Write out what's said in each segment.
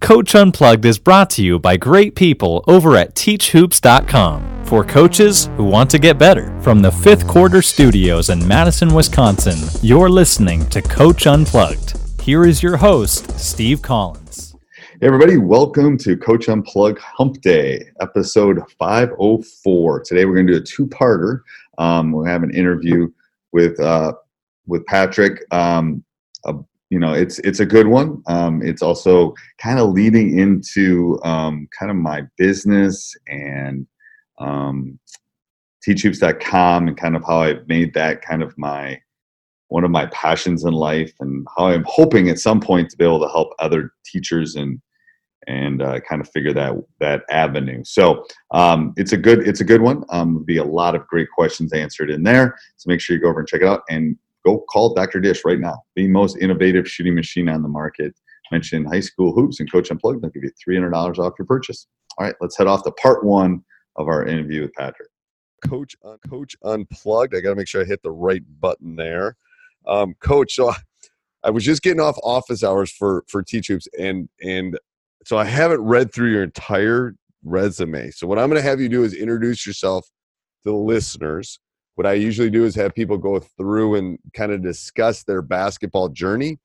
Coach Unplugged is brought to you by great people over at teachhoops.com for coaches who want to get better. From the fifth quarter studios in Madison, Wisconsin, you're listening to Coach Unplugged. Here is your host, Steve Collins. Hey, everybody, welcome to Coach Unplugged Hump Day, episode 504. Today, we're going to do a two parter. Um, we'll have an interview with, uh, with Patrick. Um, you know it's it's a good one. Um, it's also kind of leading into um, kind of my business and um, teachhoops.com and kind of how i've made that kind of my one of my passions in life and how i'm hoping at some point to be able to help other teachers and and uh, kind of figure that that avenue. So um, it's a good it's a good one. Um, be a lot of great questions answered in there. So make sure you go over and check it out. And go call Dr. Dish right now. The most innovative shooting machine on the market. Mention high school hoops and Coach Unplugged. They'll give you $300 off your purchase. All right, let's head off to part one of our interview with Patrick. Coach, uh, Coach Unplugged. I got to make sure I hit the right button there. Um, Coach, so I, I was just getting off office hours for for Teach Hoops, and and so I haven't read through your entire resume. So what I'm going to have you do is introduce yourself to the listeners what I usually do is have people go through and kind of discuss their basketball journey.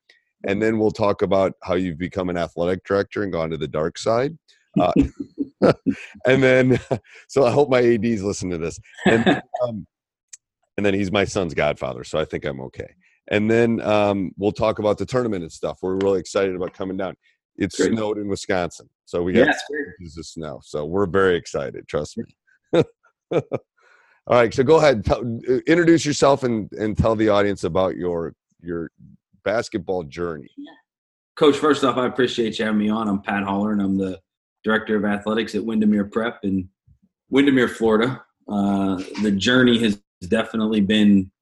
And then we'll talk about how you've become an athletic director and gone to the dark side. Uh, and then, so I hope my ADs listen to this. And, um, and then he's my son's godfather. So I think I'm okay. And then um, we'll talk about the tournament and stuff. We're really excited about coming down. It Great. snowed in Wisconsin. So we got yes, inches of snow. So we're very excited. Trust me. All right, so go ahead, tell, introduce yourself and and tell the audience about your your basketball journey. Coach, first off, I appreciate you having me on. I'm Pat Holler, and I'm the director of athletics at Windermere Prep in Windermere, Florida. Uh, the journey has definitely been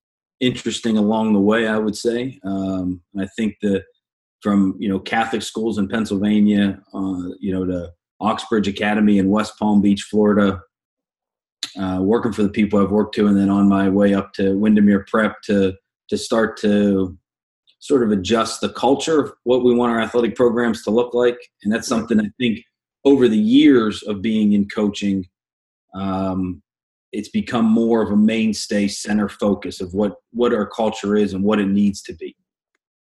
interesting along the way. I would say. Um, I think the from you know Catholic schools in Pennsylvania, uh, you know to Oxbridge Academy in West Palm Beach, Florida, uh, working for the people I've worked to, and then on my way up to Windermere Prep to to start to sort of adjust the culture of what we want our athletic programs to look like, and that's something I think over the years of being in coaching, um, it's become more of a mainstay center focus of what what our culture is and what it needs to be.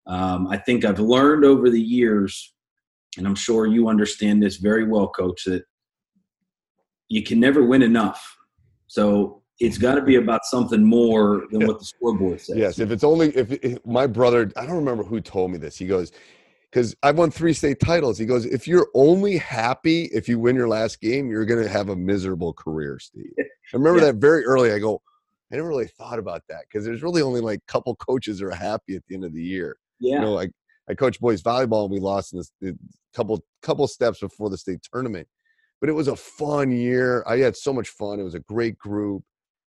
Um, I think I've learned over the years, and I'm sure you understand this very well, Coach, that you can never win enough so it's got to be about something more than what the scoreboard says. Yes, if it's only if, if my brother, I don't remember who told me this. He goes, because I've won three state titles. He goes, if you're only happy if you win your last game, you're going to have a miserable career, Steve. I remember yeah. that very early. I go, I never really thought about that because there's really only like a couple coaches are happy at the end of the year. Yeah. You know, like I coach boys volleyball and we lost in this couple couple steps before the state tournament but it was a fun year. I had so much fun. It was a great group.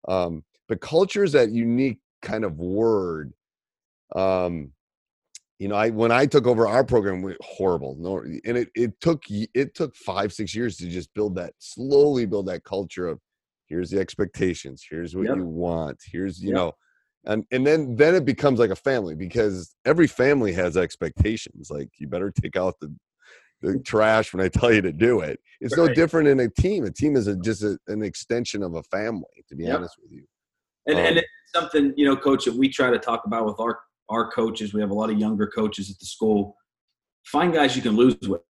Um, but culture is that unique kind of word. Um, you know, I when I took over our program, we horrible. No, and it it took it took five six years to just build that slowly build that culture of here's the expectations, here's what Yep. you want, here's you Yep. know, and and then then it becomes like a family because every family has expectations. Like you better take out the the trash when I tell you to do it. It's no different in a team. A team is a, just a, an extension of a family. To be Yep. honest with you. And, and Um, it's something, you know, coach, that we try to talk about with our, our coaches. We have a lot of younger coaches at the school. Find guys you can lose with.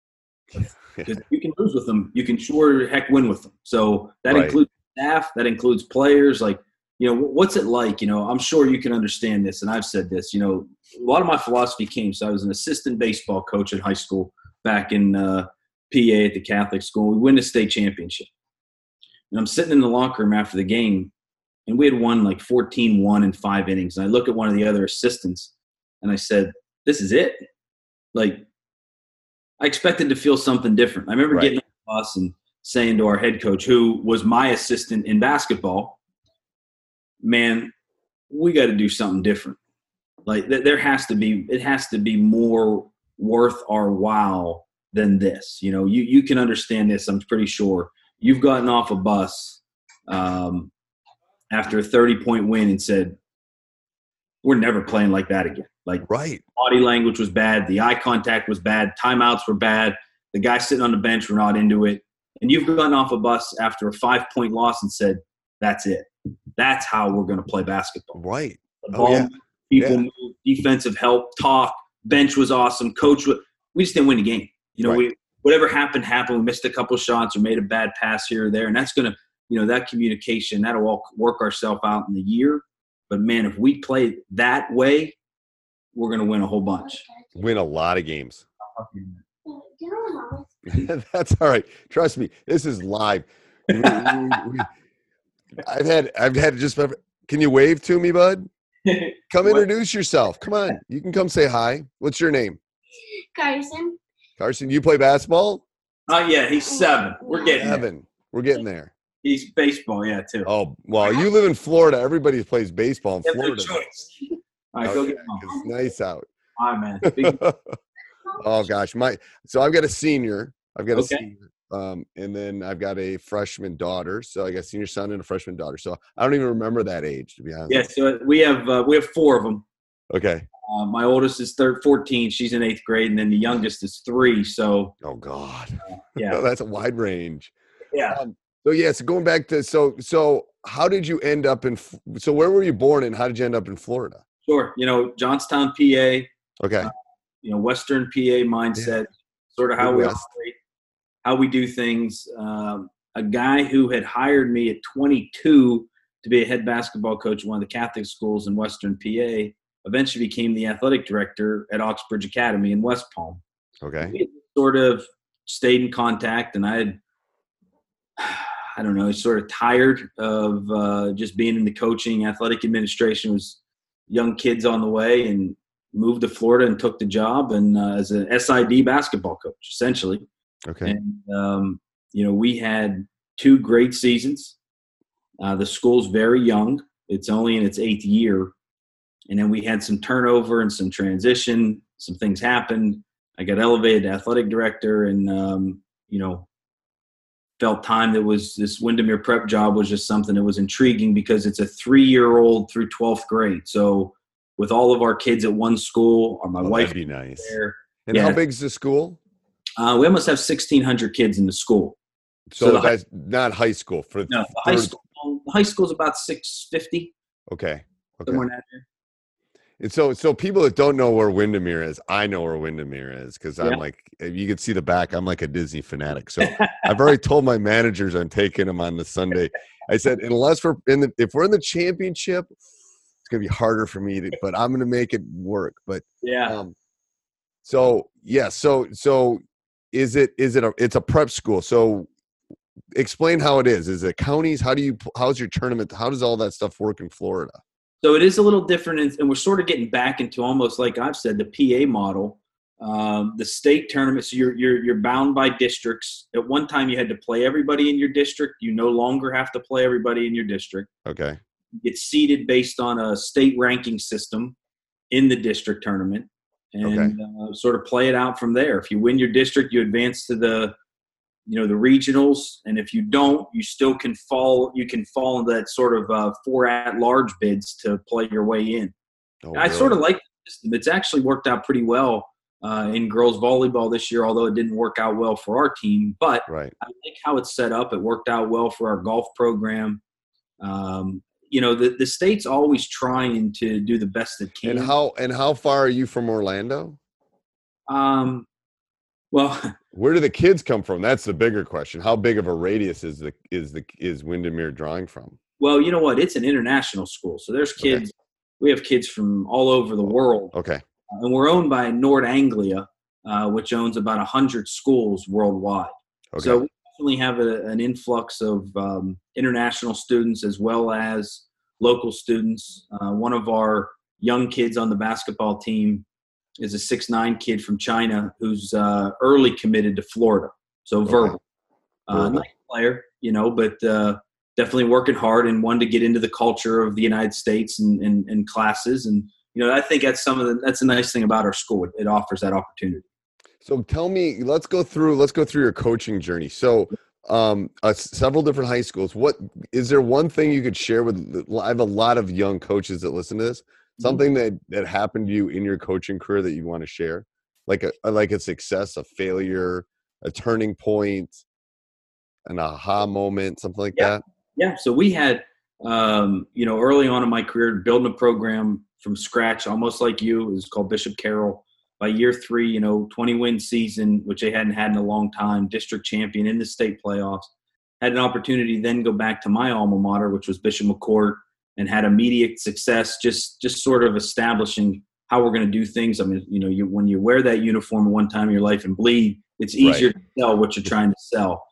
Because you can lose with them, you can sure heck win with them. So that Right. includes staff, that includes players. Like, you know, what's it like? You know, I'm sure you can understand this, and I've said this. You know, a lot of my philosophy came. So I was an assistant baseball coach at high school back in uh, PA at the Catholic school. We win the state championship, and I'm sitting in the locker room after the game, and we had won like 14-1 in five innings. And I look at one of the other assistants, and I said, "This is it." Like, I expected to feel something different. I remember Right. getting on the bus and saying to our head coach, who was my assistant in basketball, "Man, we got to do something different. Like, there has to be. It has to be more worth our while than this. You know, you you can understand this. I'm pretty sure you've gotten off a bus um, after a 30 point win and said, "We're never playing like that again." Like Right. body language was bad, the eye contact was bad, timeouts were bad, the guys sitting on the bench were not into it, and you've gotten off a bus after a five point loss and said, "That's it. That's how we're going to play basketball." Right. The Oh, yeah. people Yeah. move, defensive help, talk, bench was awesome, coach. We just didn't win the game. You know, Right. we whatever happened happened. We missed a couple shots or made a bad pass here or there, and that's going to, you know, that communication that'll all work ourselves out in the year. But man, if we play that way, we're going to win a whole bunch. Win a lot of games. That's all right. Trust me, this is live. I've had I've had just can you wave to me, bud? Come introduce yourself. Come on. You can come say hi. What's your name? Carson. Carson, you play basketball? Oh yeah, he's mm, seven. We're getting there. We're getting there. He's baseball, yeah, too. Oh, well, you live in Florida. Everybody plays baseball in You Florida. choice. All right, go get him. 'cause It's nice out. All right, man. Oh gosh, my so I've got a senior. I've got Okay. a senior. Um, and then I've got a freshman daughter. So I got a senior son and a freshman daughter. So I don't even remember that age to be honest. yeah, so we have uh, we have four of them. Okay. Uh, my oldest is third, 14. She's in eighth grade, and then the youngest is three. So Oh God. yeah, that's a wide range. yeah. Um, so yeah, so going back to so so how did you end up in so where were you born and how did you end up in Florida? Sure. You know, Johnstown, PA. Okay. You know, Western PA mindset. Sort of how we operate, how we do things. Um, a guy who had hired me at 22 to be a head basketball coach at one of the Catholic schools in Western PA eventually became the athletic director at Oxbridge Academy in West Palm. Okay. we sort of stayed in contact and i had i don't know sort of tired of uh, just being in the coaching athletic administration was young kids on the way and moved to florida and took the job and uh, as an sid basketball coach essentially Okay. and um, you know we had two great seasons uh, the school's very young it's only in its eighth year and then we had some turnover and some transition some things happened i got elevated to athletic director and um, you know felt time that was this windermere prep job was just something that was intriguing because it's a three year old through 12th grade so with all of our kids at one school or my Oh, wife be nice. there And Yeah. how big's the school? Uh, we almost have 1600 kids in the school So, So that's not high school for no the high school high school's about 650 Okay. Okay. somewhere in that. And so, so people that don't know where Windermere is, I know where Windermere is because I'm Yeah. like, you can see the back. I'm like a Disney fanatic. So I've already told my managers I'm taking them on the Sunday. I said, unless we're in the, if we're in the championship, it's gonna be harder for me to, but I'm gonna make it work. But yeah um, so yeah, so so is it is it a it's a prep school? So explain how it is. Is it counties? How do you how's your tournament? How does all that stuff work in Florida? So it is a little different, and- we're sort of getting back into almost like I've said the PA model. Um, the state tournament, so you're, you're you're bound by districts. At one time, you had to play everybody in your district. You no longer have to play everybody in your district. Okay. You get seeded based on a state ranking system in the district tournament, and uh, sort of play it out from there. If you win your district, you advance to the you know the regionals, and if you don't, you still can fall. You can fall into that sort of uh, four at large bids to play your way in. Oh, I sort of like the system. It's actually worked out pretty well uh, in girls volleyball this year, although it didn't work out well for our team. But right. I like how it's set up. It worked out well for our golf program. Um, you know, the, the state's always trying to do the best it can. And how and how far are you from Orlando? Um, well, Where do the kids come from? That's the bigger question. How big of a radius is the is the is Windermere drawing from? well, you know what? It's an international school, so there's Okay. kids. We have kids from all over the world, Okay. and we're owned by Nord Anglia, uh, which owns about hundred schools worldwide. Okay. So definitely have a, an influx of um, international students as well as local students. Uh, one of our young kids on the basketball team is a six nine kid from China who's uh, early committed to Florida. So Okay. verbal, uh, nice player, you know, but uh, definitely working hard and wanted to get into the culture of the United States and, and, and classes. And you know, I think that's some of the that's a nice thing about our school. It, it offers that opportunity. So tell me, let's go through let's go through your coaching journey. So um uh, several different high schools. What is there one thing you could share with I have a lot of young coaches that listen to this. Something that that happened to you in your coaching career that you want to share? Like a like a success, a failure, a turning point, an aha moment, something like Yeah. that? Yeah, so we had, um, you know, early on in my career, building a program from scratch, almost like you. It was called Bishop Carroll. By year three, you know, 20 win season, which they hadn't had in a long time, district champion in the state playoffs. Had an opportunity to then go back to my alma mater, which was Bishop McCort, and had immediate success. Just, just sort of establishing how we're going to do things. I mean, you know, you when you wear that uniform one time in your life and bleed, it's easier to sell what you're trying to sell.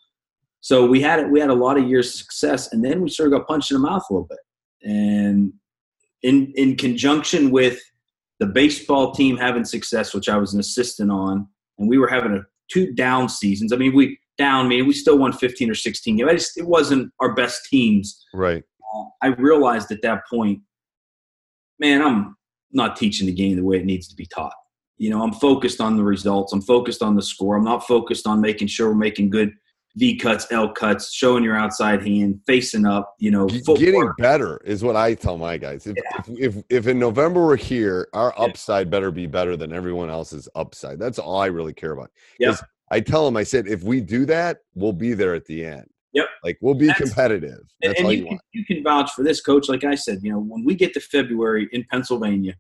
So we had it. we had a lot of years of success, and then we sort of got punched in the mouth a little bit. And in in conjunction with the baseball team having success, which I was an assistant on, and we were having a two down seasons. I mean, we down. I mean, we still won 15 or 16 games. I just, it wasn't our best teams. Right. Uh, I realized at that point, man, I'm not teaching the game the way it needs to be taught. You know, I'm focused on the results. I'm focused on the score. I'm not focused on making sure we're making good V cuts, L cuts, showing your outside hand, facing up. You know, footwork. Getting better is what I tell my guys. If, if, if if in November we're here, our Yeah. upside better be better than everyone else's upside. That's all I really care about. Yep. 'Cause I tell them, I said, if we do that, we'll be there at the end. Yep. Like we'll be That's- competitive. And, That's and all you, you can, you can vouch for this, coach. Like I said, you know, when we get to February in Pennsylvania,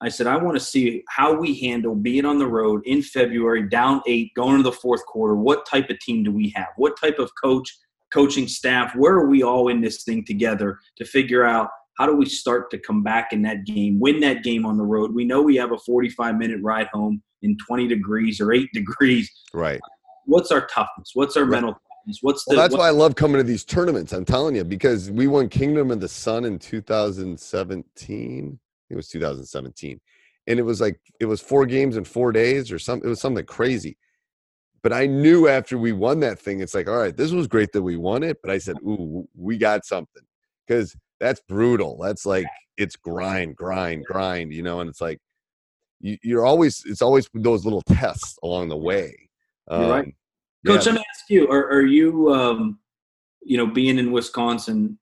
I said, I want to see how we handle being on the road in February, down eight, going into the fourth quarter. What type of team do we have? What type of coach, coaching staff? Where are we all in this thing together to figure out how do we start to come back in that game, win that game on the road? We know we have a 45 minute ride home in 20 degrees or eight degrees. Right. What's our toughness? What's our Right. mental toughness? What's the Well, that's why I love coming to these tournaments. I'm telling you, because we won Kingdom of the Sun in 2017. It was 2017, and it was like it was four games in four days or something. It was something crazy. But I knew after we won that thing, it's like, all right, this was great that we won it. But I said, ooh, we got something because that's brutal. That's like it's grind, grind, grind. You know, and it's like you, you're always. It's always those little tests along the way. You're right. Um, Coach, yeah. let me ask you: Are, are you, um, you know, being in Wisconsin,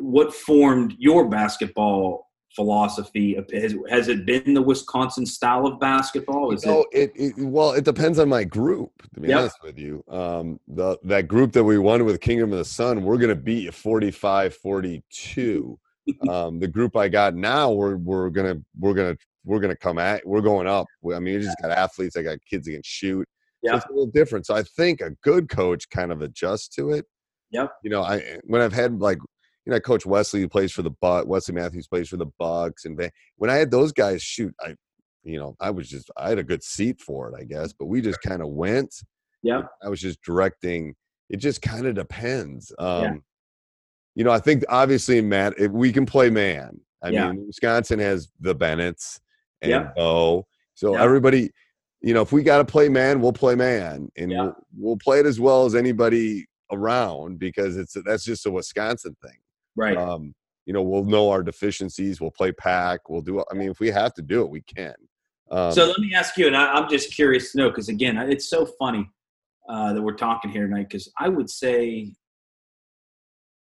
what formed your basketball philosophy? Has, has it been the Wisconsin style of basketball? Is No, it? it, it well, it depends on my group. To be Yep. honest with you, um, the that group that we won with Kingdom of the Sun, we're gonna beat you 45-42. um, the group I got now, we're we're gonna we're gonna we're gonna come at we're going up. I mean, we just got athletes. I got kids that can shoot. So Yep. it's a little different. So I think a good coach kind of adjusts to it. Yep. You know, I when I've had like you know, Coach Wesley who plays for the Buck, Wesley Matthews plays for the Bucks, and Van- when I had those guys shoot, I, you know, I was just I had a good seat for it, I guess. But we just kind of went. Yeah, I was just directing. It just kind of depends. Um, Yeah. You know, I think obviously, Matt, if we can play man. I Yeah. mean, Wisconsin has the Bennetts and Yeah. Bo. So Yeah. everybody, you know, if we got to play man, we'll play man, and Yeah. we'll, we'll play it as well as anybody around because it's that's just a Wisconsin thing. Right. Um, you know, we'll know our deficiencies. We'll play pack. We'll do. I mean, if we have to do it, we can. Um, so let me ask you, and I, I'm just curious to know because again, it's so funny uh, that we're talking here tonight. Because I would say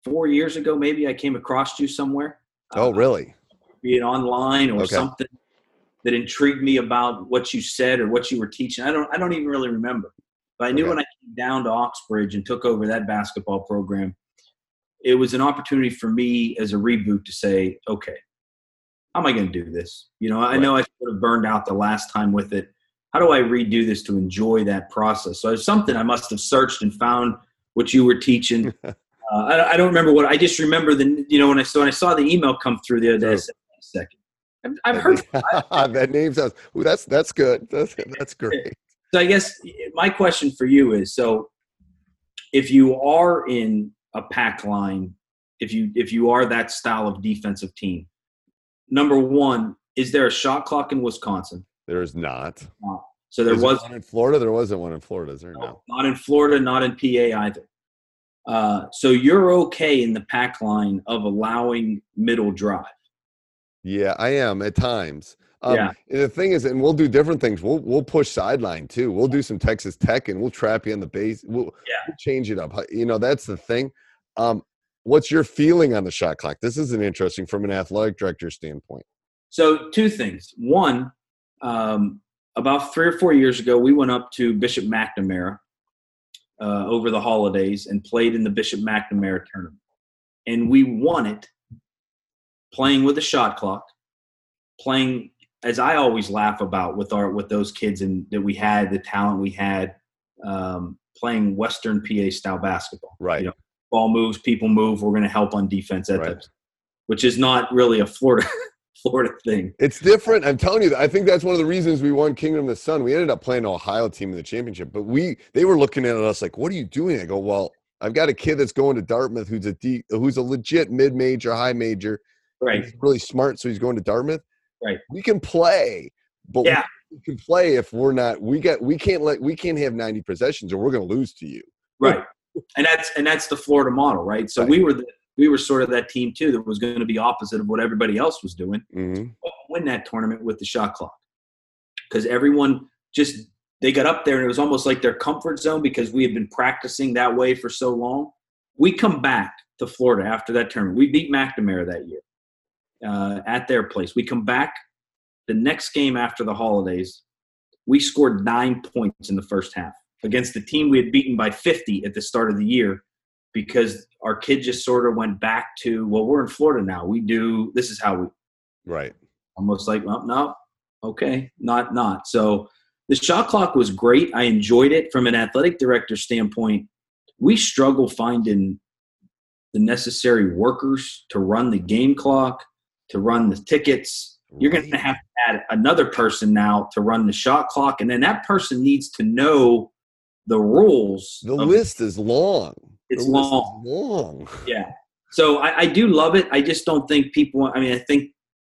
four years ago, maybe I came across you somewhere. oh, uh, really? Be it online or Okay. something that intrigued me about what you said or what you were teaching. I don't. I don't even really remember. But I knew Okay. when I came down to Oxbridge and took over that basketball program, it was an opportunity for me as a reboot to say, okay, how am I going to do this? You know, I know I sort of burned out the last time with it. How do I redo this to enjoy that process? So it's something I must have searched and found what you were teaching. uh, I, I don't remember what I just remember the you know when I saw when I saw the email come through the other day. I said, a second, I've, I've heard that name sounds. Ooh, that's that's good. That's that's great. So I guess my question for you is: so if you are in a pack line, if you if you are that style of defensive team, number one, is there a shot clock in Wisconsin? There is not. So there Is was one in Florida. There wasn't one in Florida. Is there? No. not in Florida, not in PA either. Uh, so you're okay in the pack line of allowing middle drive. Yeah, I am at times. Um, Yeah. the thing is, and we'll do different things. We'll we'll push sideline too. We'll do some Texas Tech, and we'll trap you on the base. We'll, Yeah. we'll change it up. You know, that's the thing. Um, what's your feeling on the shot clock? This is an interesting from an athletic director standpoint. So two things. One, um, about three or four years ago, we went up to Bishop McNamara uh, over the holidays and played in the Bishop McNamara tournament, and we won it playing with a shot clock, playing as I always laugh about with our with those kids and that we had the talent we had um, playing Western PA style basketball. Right. You know, ball moves, people move. We're going to help on defense. That Right. which is not really a Florida Florida thing. It's different. I'm telling you. I think that's one of the reasons we won Kingdom of the Sun. We ended up playing an Ohio team in the championship, but we they were looking at us like, "What are you doing?" I go, "Well, I've got a kid that's going to Dartmouth who's a D, who's a legit mid major, high major. Right. He's really smart, so he's going to Dartmouth. Right. We can play, but Yeah. we can play if we're not. We get. We can't let. We can't have 90 possessions, or we're going to lose to you. Right. And that's and that's the Florida model, right? So Right. we were the, we were sort of that team too that was going to be opposite of what everybody else was doing. hmm Win that tournament with the shot clock because everyone just they got up there and it was almost like their comfort zone because we had been practicing that way for so long. We come back to Florida after that tournament. We beat McNamara that year uh, at their place. We come back the next game after the holidays. We scored nine points in the first half against the team we had beaten by 50 at the start of the year because our kid just sort of went back to, well, we're in Florida now. We do, this is how we, Right. almost like, well, no, okay, not, not. So the shot clock was great. I enjoyed it from an athletic director standpoint. We struggle finding the necessary workers to run the game clock, to run the tickets. You're going to have to add another person now to run the shot clock, and then that person needs to know the rules. The list is long. It's long. long. Yeah. So I, I do love it. I just don't think people. I mean, I think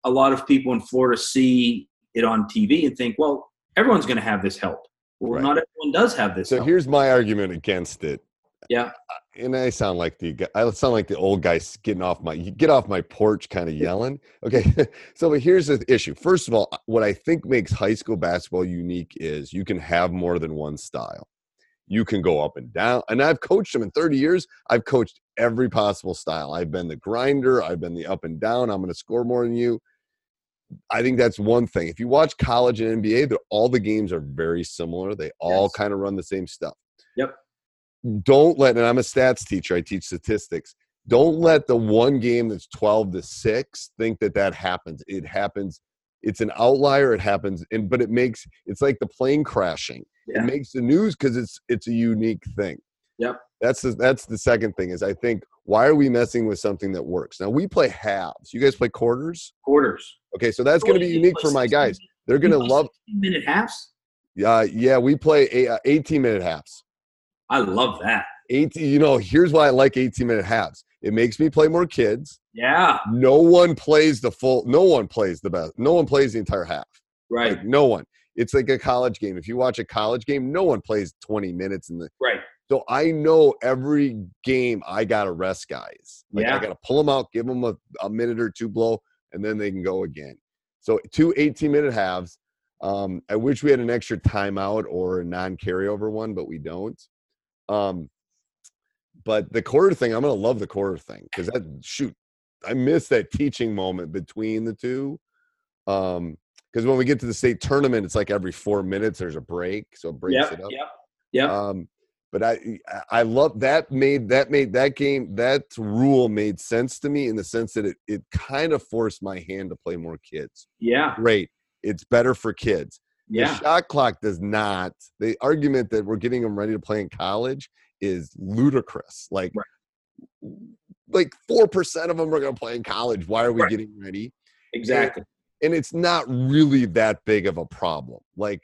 a lot of people in Florida see it on TV and think, well, everyone's going to have this help. Well, Right. not everyone does have this So help. here's my argument against it. Yeah. And I sound like the I sound like the old guy getting off my get off my porch kind of yelling. Okay, so but here's the issue. First of all, uh, what I think makes high school basketball unique is you can have more than one style. You can go up and down, and I've coached them in 30 years. I've coached every possible style. I've been the grinder. I've been the up and down. I'm going to score more than you. I think that's one thing. If you watch college and NBA, all the games are very similar. They all Yes. kind of run the same stuff Yep. Don't let and i'm a stats teacher i teach statistics. Don't let the one game that's 12 to 6 think that that happens. It happens it's an outlier it happens and but it makes it's like the plane crashing. Yeah. it makes the news because it's it's a unique thing. Yep. that's the that's the second thing is i think why are we messing with something that works? Now we play halves. You guys play quarters? Quarters. okay so that's going to be unique for my guys. They're going to love 16 minute halves. uh, yeah we play a, uh, 18 minute halves I love that. 18 you know here's why i like 18 minute halves it makes me play more kids Yeah. no one plays the full no one plays the best no one plays the entire half Right. like no one it's like a college game if you watch a college game no one plays 20 minutes in the Right. so i know every game i gotta rest guys like Yeah. i gotta pull them out give them a, a minute or two blow and then they can go again so two 18 minute halves Um, I wish we had an extra timeout or a non-carryover one, but we don't. Um, but the quarter thing, I'm gonna love the quarter thing because that shoot, I miss that teaching moment between the two. Um, because when we get to the state tournament, it's like every four minutes there's a break, so it breaks Yep, it up. yep, yep. Um, but I I love that made that made that game that rule made sense to me in the sense that it it kind of forced my hand to play more kids. yeah, Great, it's better for kids. Yeah. The shot clock does not. The argument that we're getting them ready to play in college is ludicrous. Like, like four percent of them are going to play in college. Why are we Right. getting ready? Exactly. And it's not really that big of a problem. Like,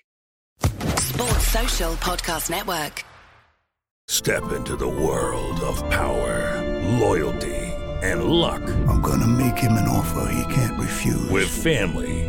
Sports Social Podcast Network. Step into the world of power, loyalty, and luck. I'm gonna make him an offer he can't refuse. With family,